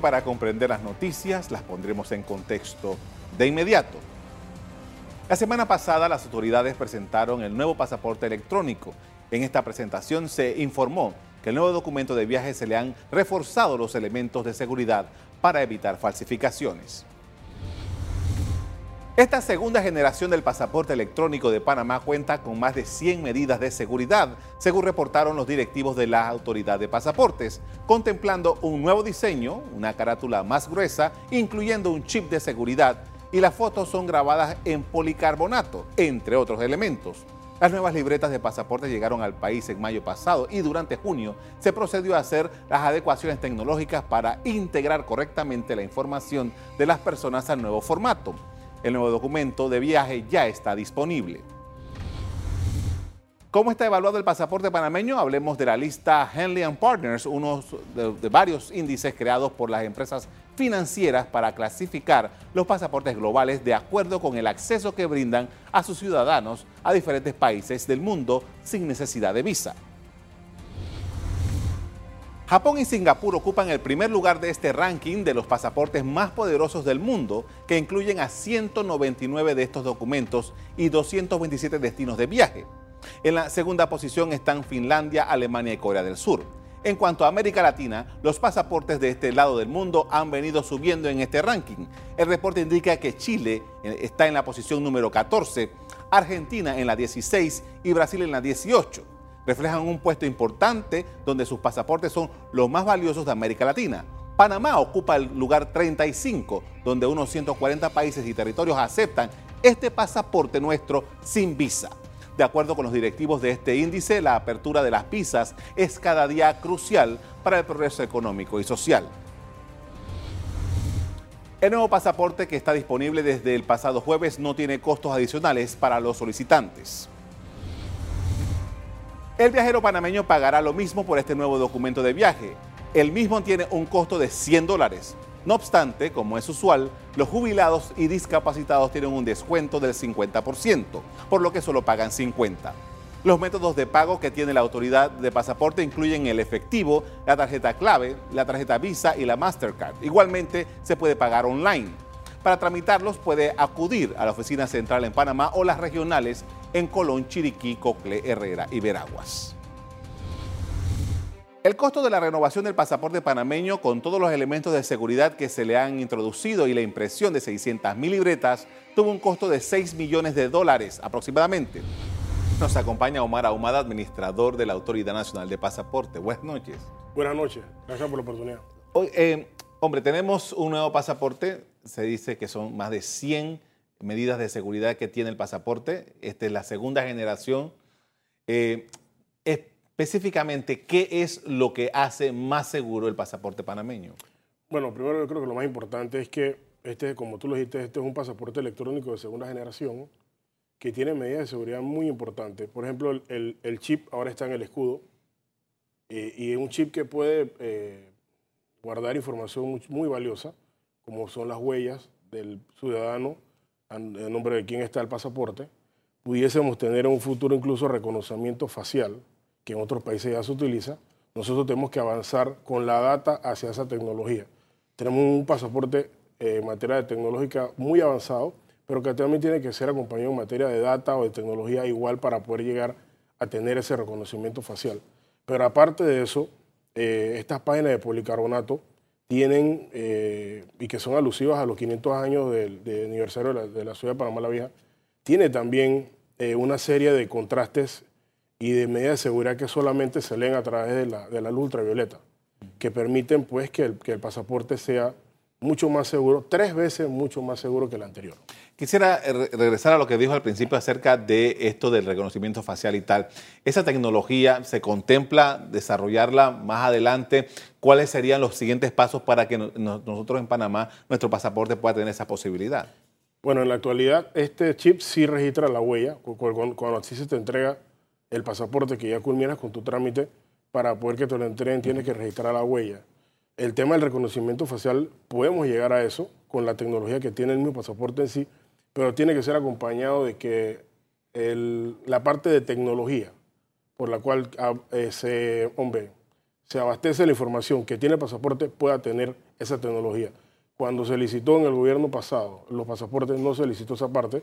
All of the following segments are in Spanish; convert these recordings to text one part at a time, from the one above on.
para comprender las noticias las pondremos en contexto de inmediato. La semana pasada las autoridades presentaron el nuevo pasaporte electrónico. En esta presentación se informó que el nuevo documento de viaje se le han reforzado los elementos de seguridad para evitar falsificaciones. Esta segunda generación del pasaporte electrónico de Panamá cuenta con más de 100 medidas de seguridad, según reportaron los directivos de la Autoridad de Pasaportes, contemplando un nuevo diseño, una carátula más gruesa, incluyendo un chip de seguridad, y las fotos son grabadas en policarbonato, entre otros elementos. Las nuevas libretas de pasaporte llegaron al país en mayo pasado y durante junio se procedió a hacer las adecuaciones tecnológicas para integrar correctamente la información de las personas al nuevo formato. El nuevo documento de viaje ya está disponible. ¿Cómo está evaluado el pasaporte panameño? Hablemos de la lista Henley Partners, uno de, de, varios índices creados por las empresas financieras para clasificar los pasaportes globales de acuerdo con el acceso que brindan a sus ciudadanos a diferentes países del mundo sin necesidad de visa. Japón y Singapur ocupan el primer lugar de este ranking de los pasaportes más poderosos del mundo, que incluyen a 199 de estos documentos y 227 destinos de viaje. En la segunda posición están Finlandia, Alemania y Corea del Sur. En cuanto a América Latina, los pasaportes de este lado del mundo han venido subiendo en este ranking. El reporte indica que Chile eh, está en la posición número 14, Argentina en la 16 y Brasil en la 18 reflejan un puesto importante donde sus pasaportes son los más valiosos de América Latina. Panamá ocupa el lugar 35, donde unos 140 países y territorios aceptan este pasaporte nuestro sin visa. De acuerdo con los directivos de este índice, la apertura de las visas es cada día crucial para el progreso económico y social. El nuevo pasaporte que está disponible desde el pasado jueves no tiene costos adicionales para los solicitantes. El viajero panameño pagará lo mismo por este nuevo documento de viaje. El mismo tiene un costo de 100 dólares. No obstante, como es usual, los jubilados y discapacitados tienen un descuento del 50%, por lo que solo pagan 50. Los métodos de pago que tiene la autoridad de pasaporte incluyen el efectivo, la tarjeta clave, la tarjeta Visa y la Mastercard. Igualmente se puede pagar online. Para tramitarlos puede acudir a la oficina central en Panamá o las regionales en Colón, Chiriquí, Cocle, Herrera y Veraguas. El costo de la renovación del pasaporte panameño con todos los elementos de seguridad que se le han introducido y la impresión de 600 mil libretas tuvo un costo de 6 millones de dólares aproximadamente. Nos acompaña Omar Ahumada, administrador de la Autoridad Nacional de Pasaporte. Buenas noches. Buenas noches, gracias por la oportunidad. Hoy, eh, hombre, tenemos un nuevo pasaporte, se dice que son más de 100 medidas de seguridad que tiene el pasaporte. Esta es la segunda generación. Eh, específicamente, ¿qué es lo que hace más seguro el pasaporte panameño? Bueno, primero yo creo que lo más importante es que este, como tú lo dijiste, este es un pasaporte electrónico de segunda generación que tiene medidas de seguridad muy importantes. Por ejemplo, el, chip ahora está en el escudo eh, y es un chip que puede eh, guardar información muy valiosa, como son las huellas del ciudadano, en nombre de quién está el pasaporte, pudiésemos tener en un futuro incluso reconocimiento facial, que en otros países ya se utiliza, nosotros tenemos que avanzar con la data hacia esa tecnología. Tenemos un pasaporte eh, en materia de tecnológica muy avanzado, pero que también tiene que ser acompañado en materia de data o de tecnología igual para poder llegar a tener ese reconocimiento facial. Pero aparte de eso, eh, estas páginas de policarbonato tienen, eh, y que son alusivas a los 500 años del, aniversario de la, ciudad de Panamá la Vieja, tiene también eh, una serie de contrastes y de medidas de seguridad que solamente se leen a través de la, de la luz ultravioleta, que permiten pues que el, que el pasaporte sea mucho más seguro, tres veces mucho más seguro que el anterior. Quisiera eh, regresar a lo que dijo al principio acerca de esto del reconocimiento facial y tal. ¿Esa tecnología se contempla desarrollarla más adelante? ¿Cuáles serían los siguientes pasos para que nosotros en Panamá, nuestro pasaporte pueda tener esa posibilidad? Bueno, en la actualidad este chip sí registra la huella. Cuando así se te entrega el pasaporte que ya culminas con tu trámite, para poder que te lo entreguen tienes que registrar la huella. El tema del reconocimiento facial, podemos llegar a eso con la tecnología que tiene el mismo pasaporte en sí, pero tiene que ser acompañado de que la parte de tecnología por la cual ah, se, hombre, se abastece la información que tiene el pasaporte pueda tener esa tecnología. Cuando se licitó en el gobierno pasado los pasaportes, no se licitó esa parte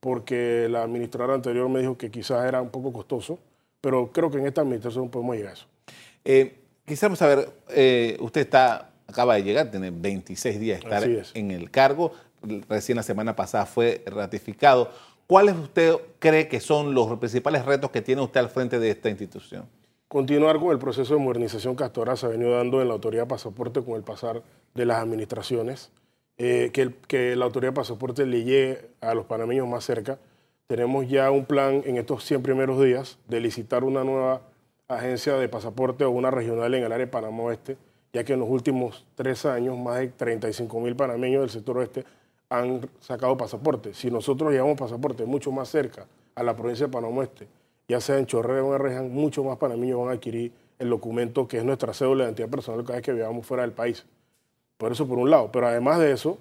porque la administradora anterior me dijo que quizás era un poco costoso, pero creo que en esta administración podemos llegar a eso. Eh, quisiéramos saber, eh, usted está, acaba de llegar, tiene 26 días de estar en el cargo, recién la semana pasada fue ratificado. ¿Cuáles usted cree que son los principales retos que tiene usted al frente de esta institución? Continuar con el proceso de modernización que hasta ahora se ha venido dando en la autoridad de pasaporte con el pasar de las administraciones, eh, que, que la autoridad de pasaporte le llegue a los panameños más cerca. Tenemos ya un plan en estos 100 primeros días de licitar una nueva agencia de pasaporte o una regional en el área de Panamá Oeste, ya que en los últimos tres años más de 35 mil panameños del sector oeste han sacado pasaporte. Si nosotros llevamos pasaporte mucho más cerca a la provincia de Panamá Oeste, ya sea en Chorrera o en Arreján, mucho más panameños van a adquirir el documento que es nuestra cédula de identidad personal cada vez que viajamos fuera del país. Por eso, por un lado. Pero además de eso,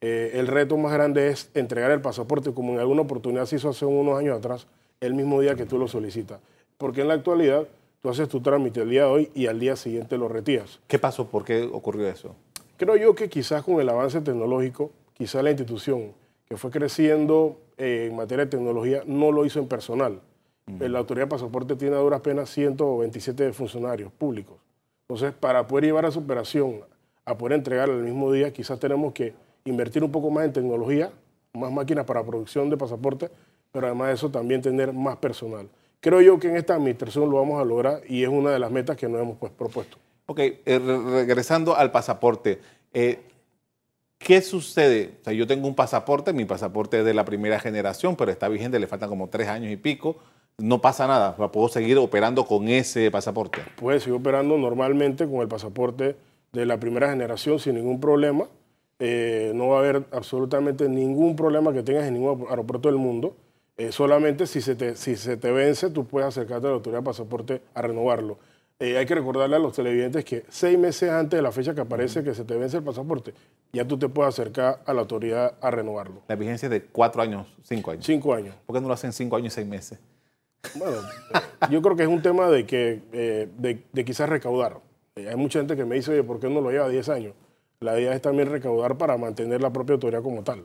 eh, el reto más grande es entregar el pasaporte, como en alguna oportunidad se hizo hace unos años atrás, el mismo día que tú lo solicitas. Porque en la actualidad, tú haces tu trámite el día de hoy y al día siguiente lo retiras. ¿Qué pasó? ¿Por qué ocurrió eso? Creo yo que quizás con el avance tecnológico, quizás la institución que fue creciendo eh, en materia de tecnología no lo hizo en personal. La autoridad de pasaporte tiene a duras penas 127 funcionarios públicos. Entonces, para poder llevar a su operación, a poder entregar el mismo día, quizás tenemos que invertir un poco más en tecnología, más máquinas para producción de pasaportes, pero además de eso también tener más personal. Creo yo que en esta administración lo vamos a lograr y es una de las metas que nos hemos pues, propuesto. Ok, eh, regresando al pasaporte, eh, ¿qué sucede? O sea, yo tengo un pasaporte, mi pasaporte es de la primera generación, pero está vigente, le faltan como tres años y pico no pasa nada, puedo seguir operando con ese pasaporte. Puede seguir operando normalmente con el pasaporte de la primera generación sin ningún problema. Eh, no va a haber absolutamente ningún problema que tengas en ningún aeropuerto del mundo. Eh, solamente si se, te, si se te vence, tú puedes acercarte a la autoridad de pasaporte a renovarlo. Eh, hay que recordarle a los televidentes que seis meses antes de la fecha que aparece que se te vence el pasaporte, ya tú te puedes acercar a la autoridad a renovarlo. La vigencia es de cuatro años, cinco años. Cinco años. ¿Por qué no lo hacen cinco años y seis meses? Bueno, yo creo que es un tema de que eh, de, quizás recaudar. Eh, hay mucha gente que me dice, oye, ¿por qué no lo lleva 10 años? La idea es también recaudar para mantener la propia autoridad como tal.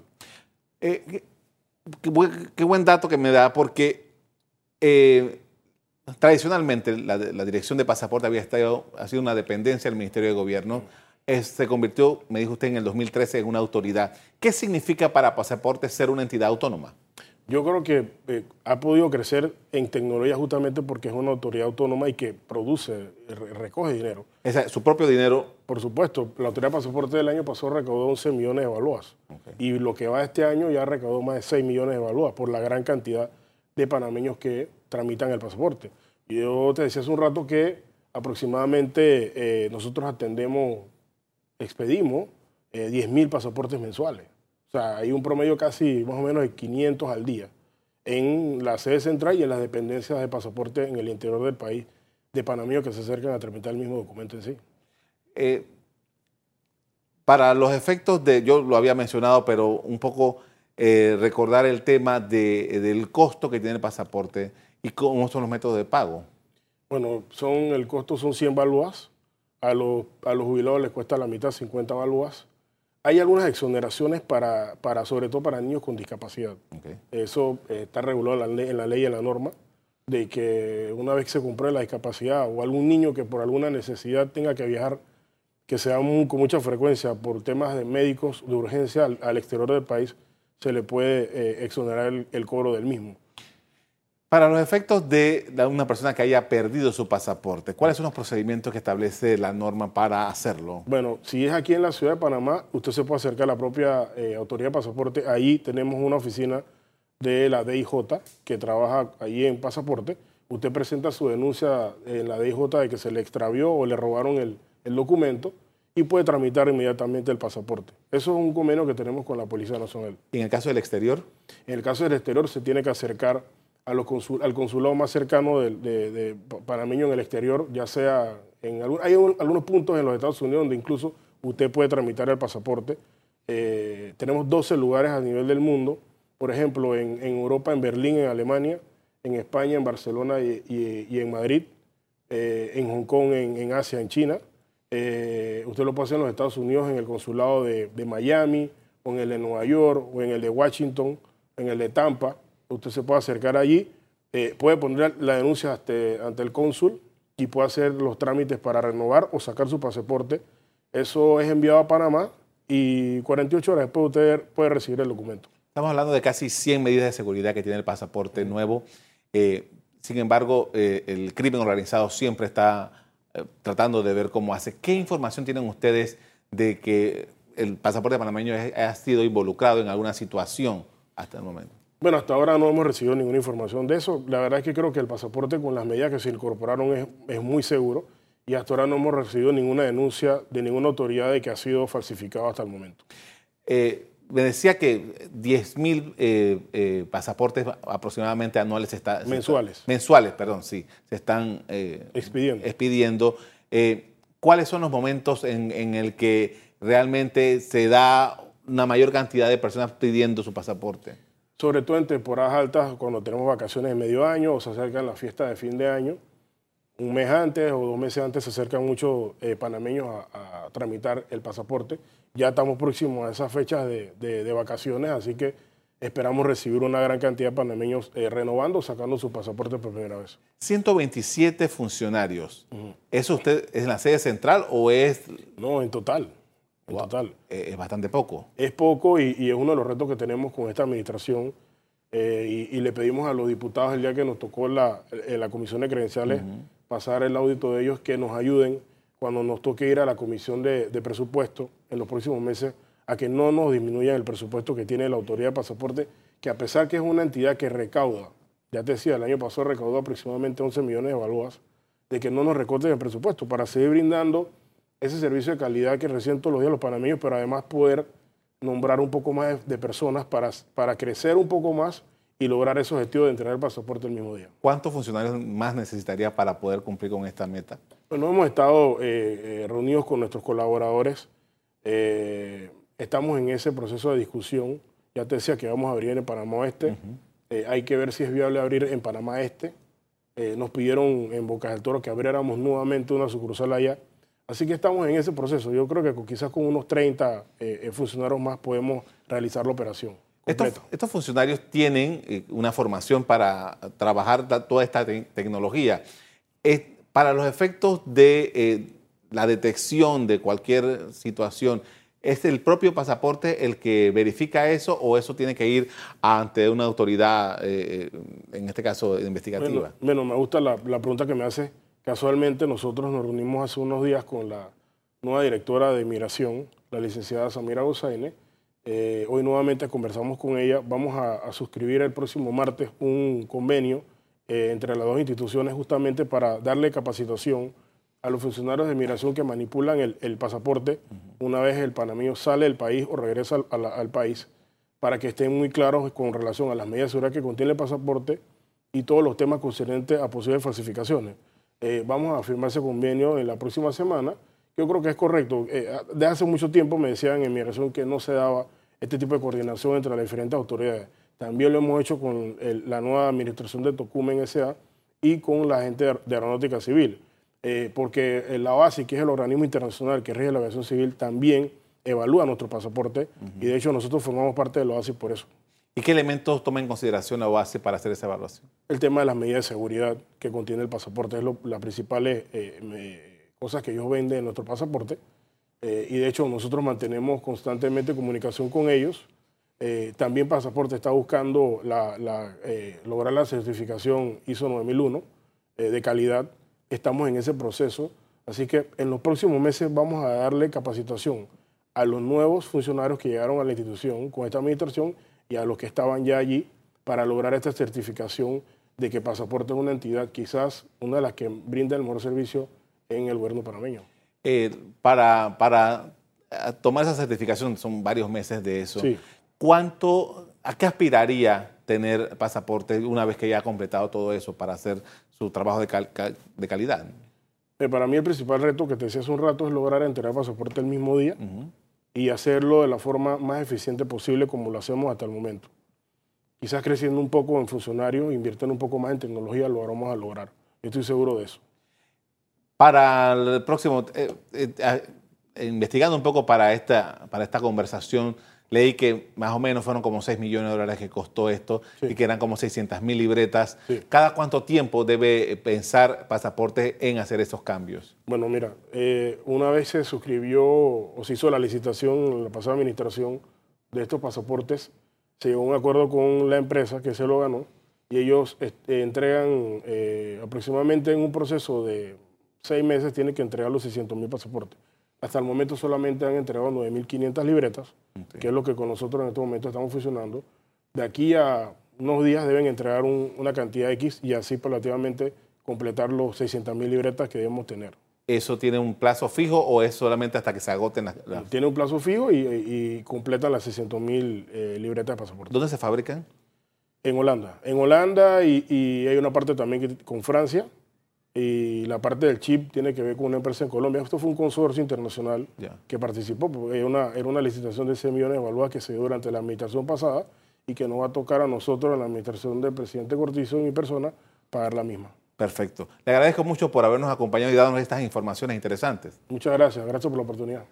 Eh, qué, buen dato que me da, porque tradicionalmente la, dirección de pasaporte había estado, ha sido una dependencia del Ministerio de Gobierno. se convirtió, me dijo usted, en el 2013 en una autoridad. ¿Qué significa para pasaporte ser una entidad autónoma? Yo creo que eh, ha podido crecer en tecnología justamente porque es una autoridad autónoma y que produce, recoge dinero. ¿Es su propio dinero? Por supuesto. La autoridad de pasaporte del año pasado recaudó 11 millones de balúas. Y lo que va este año ya recaudó más de 6 millones de balúas por la gran cantidad de panameños que tramitan el pasaporte. Yo te decía hace un rato que aproximadamente eh, nosotros atendemos, expedimos eh, 10.000 pasaportes mensuales. O sea, hay un promedio casi más o menos de 500 al día en la sede central y en las dependencias de pasaporte en el interior del país de panameños que se acercan a tramitar el mismo documento en sí. Eh, para los efectos de, yo lo había mencionado, pero un poco eh, recordar el tema del costo que tiene el pasaporte y cómo son los métodos de pago. Bueno, son, el costo son 100 balúas, a los, a los jubilados les cuesta la mitad, 50 balúas, hay algunas exoneraciones para, para, sobre todo para niños con discapacidad. Eso eh, está regulado en la, ley, y en la norma, de que una vez que se compruebe la discapacidad o algún niño que por alguna necesidad tenga que viajar, que sea con mucha frecuencia por temas de médicos de urgencia al, exterior del país, se le puede eh, exonerar el cobro del mismo. Para los efectos de una persona que haya perdido su pasaporte, ¿cuáles son los procedimientos que establece la norma para hacerlo? Bueno, si es aquí en la ciudad de Panamá, usted se puede acercar a la propia eh, autoridad de pasaporte. Ahí tenemos una oficina de la DIJ que trabaja ahí en pasaporte. Usted presenta su denuncia en la DIJ de que se le extravió o le robaron el, el documento y puede tramitar inmediatamente el pasaporte. Eso es un convenio que tenemos con la Policía Nacional. ¿Y en el caso del exterior? En el caso del exterior se tiene que acercar al consulado más cercano de, de, panameño en el exterior, ya sea en hay algunos puntos en los Estados Unidos donde incluso usted puede tramitar el pasaporte. Eh, tenemos 12 lugares a nivel del mundo, por ejemplo, en, Europa, en Berlín, en Alemania, en España, en Barcelona y, en Madrid, eh, en Hong Kong, en, Asia, en China, Eh, usted lo puede hacer en los Estados Unidos, en el consulado de, Miami, o en el de Nueva York, o en el de Washington, en el de Tampa. Usted se puede acercar allí, eh, puede poner la denuncia ante, ante el cónsul y puede hacer los trámites para renovar o sacar su pasaporte. Eso es enviado a Panamá y 48 horas después usted puede recibir el documento. Estamos hablando de casi 100 medidas de seguridad que tiene el pasaporte nuevo. Eh, sin embargo, eh, el crimen organizado siempre está tratando de ver cómo hace. ¿Qué información tienen ustedes de que el pasaporte panameño ha sido involucrado en alguna situación hasta el momento? Bueno, hasta ahora no hemos recibido ninguna información de eso. La verdad es que creo que el pasaporte con las medidas que se incorporaron es, muy seguro y hasta ahora no hemos recibido ninguna denuncia de ninguna autoridad de que ha sido falsificado hasta el momento. Eh, me decía que 10.000 eh, eh, pasaportes aproximadamente anuales está, mensuales. mensuales, perdón, sí, se están expidiendo. expidiendo. ¿Cuáles son los momentos en, en el que realmente se da una mayor cantidad de personas pidiendo su pasaporte? Sobre todo en temporadas altas, cuando tenemos vacaciones de medio año o se acercan las fiestas de fin de año. Un mes antes o dos meses antes se acercan muchos panameños a, a tramitar el pasaporte ya estamos próximos a esas fechas de, vacaciones, así que esperamos recibir una gran cantidad de panameños eh, renovando, sacando su pasaporte por primera vez. 127 funcionarios. ¿Eso usted es en la sede central o es...? No, en total. En total. Eh, es bastante poco. Es poco y, es uno de los retos que tenemos con esta administración. Eh, y, le pedimos a los diputados el día que nos tocó la, la comisión de credenciales pasar el audito de ellos que nos ayuden cuando nos toque ir a la comisión de, presupuesto en los próximos meses a que no nos disminuyan el presupuesto que tiene la autoridad de pasaporte, que a pesar que es una entidad que recauda, ya te decía, el año pasado recaudó aproximadamente 11 millones de balboas, de que no nos recorten el presupuesto para seguir brindando ese servicio de calidad que reciben todos los días los panameños, pero además poder nombrar un poco más de, personas para, para crecer un poco más y lograr ese objetivo de entregar el pasaporte el mismo día. ¿Cuántos funcionarios más necesitaría para poder cumplir con esta meta? Bueno, hemos estado eh, eh, reunidos con nuestros colaboradores. Eh, estamos en ese proceso de discusión. Ya te decía que vamos a abrir en Panamá Oeste. hay que ver si es viable abrir en Panamá Este. nos pidieron en Bocas del Toro que abriéramos nuevamente una sucursal allá. Así que estamos en ese proceso. Yo creo que quizás con unos 30 funcionarios más podemos realizar la operación. Estos, funcionarios tienen eh, una formación para trabajar toda esta tecnología. para los efectos de eh, la detección de cualquier situación, ¿es el propio pasaporte el que verifica eso o eso tiene que ir ante una autoridad, eh, en este caso investigativa? Bueno, me gusta la, la, pregunta que me hace. Casualmente nosotros nos reunimos hace unos días con la nueva directora de Migración, la licenciada Samira Gozaine, eh, hoy nuevamente conversamos con ella. Vamos a, suscribir el próximo martes un convenio eh, entre las dos instituciones justamente para darle capacitación a los funcionarios de migración que manipulan el, pasaporte una vez el panameño sale del país o regresa al, país, para que estén muy claros con relación a las medidas de seguridad que contiene el pasaporte y todos los temas concernientes a posibles falsificaciones. Eh, vamos a firmar ese convenio en la próxima semana. Yo creo que es correcto. de hace mucho tiempo me decían en migración que no se daba este tipo de coordinación entre las diferentes autoridades. También lo hemos hecho con la nueva administración de Tocumen S.A. y con la gente de, Aeronáutica Civil, eh, porque la OASI, que es el organismo internacional que rige la aviación civil, también evalúa nuestro pasaporte y de hecho nosotros formamos parte de la OASI por eso. ¿Y qué elementos toma en consideración la OASI para hacer esa evaluación? El tema de las medidas de seguridad que contiene el pasaporte es las principales eh, cosas que ellos venden en nuestro pasaporte eh, y de hecho nosotros mantenemos constantemente comunicación con ellos. Eh, también Pasaporte está buscando eh, lograr la certificación ISO 9001 de calidad. Estamos en ese proceso. Así que en los próximos meses vamos a darle capacitación a los nuevos funcionarios que llegaron a la institución con esta administración y a los que estaban ya allí para lograr esta certificación de que Pasaporte es una entidad quizás una de las que brinda el mejor servicio en el gobierno panameño. Eh, para, para eh, tomar esa certificación, son varios meses de eso, ¿cuánto, a qué aspiraría tener pasaporte una vez que ya ha completado todo eso para hacer su trabajo de, de calidad? Eh, para mí el principal reto que te decía hace un rato es lograr entregar pasaporte el mismo día y hacerlo de la forma más eficiente posible como lo hacemos hasta el momento. Quizás creciendo un poco en funcionarios, invirtiendo un poco más en tecnología, lo vamos a lograr. Estoy seguro de eso. Para el próximo, eh, eh, investigando un poco para esta, para esta conversación, leí que más o menos fueron como 6 millones de dólares que costó esto y que eran como 600 mil libretas. ¿Cada cuánto tiempo debe pensar Pasaporte en hacer esos cambios? Bueno, mira, eh, una vez se suscribió o se hizo la licitación en la pasada administración de estos pasaportes, se llegó a un acuerdo con la empresa que se lo ganó y ellos este, entregan eh, aproximadamente en un proceso de seis meses, tienen que entregar los 600 mil pasaportes. Hasta el momento solamente han entregado 9.500 libretas, que es lo que con nosotros en este momento estamos funcionando. De aquí a unos días deben entregar una cantidad X y así relativamente completar los 600.000 libretas que debemos tener. ¿Eso tiene un plazo fijo o es solamente hasta que se agoten las...? Tiene un plazo fijo y, completan las 600.000 eh, libretas de pasaporte. ¿Dónde se fabrican? En Holanda. En Holanda y, y hay una parte también con Francia y la parte del chip tiene que ver con una empresa en Colombia. Esto fue un consorcio internacional que participó, porque era una, era una licitación de 6 millones de evaluadas que se dio durante la administración pasada y que nos va a tocar a nosotros en la administración del presidente Cortizo y mi persona pagar la misma. Perfecto. Le agradezco mucho por habernos acompañado y darnos estas informaciones interesantes. Muchas gracias. Gracias por la oportunidad.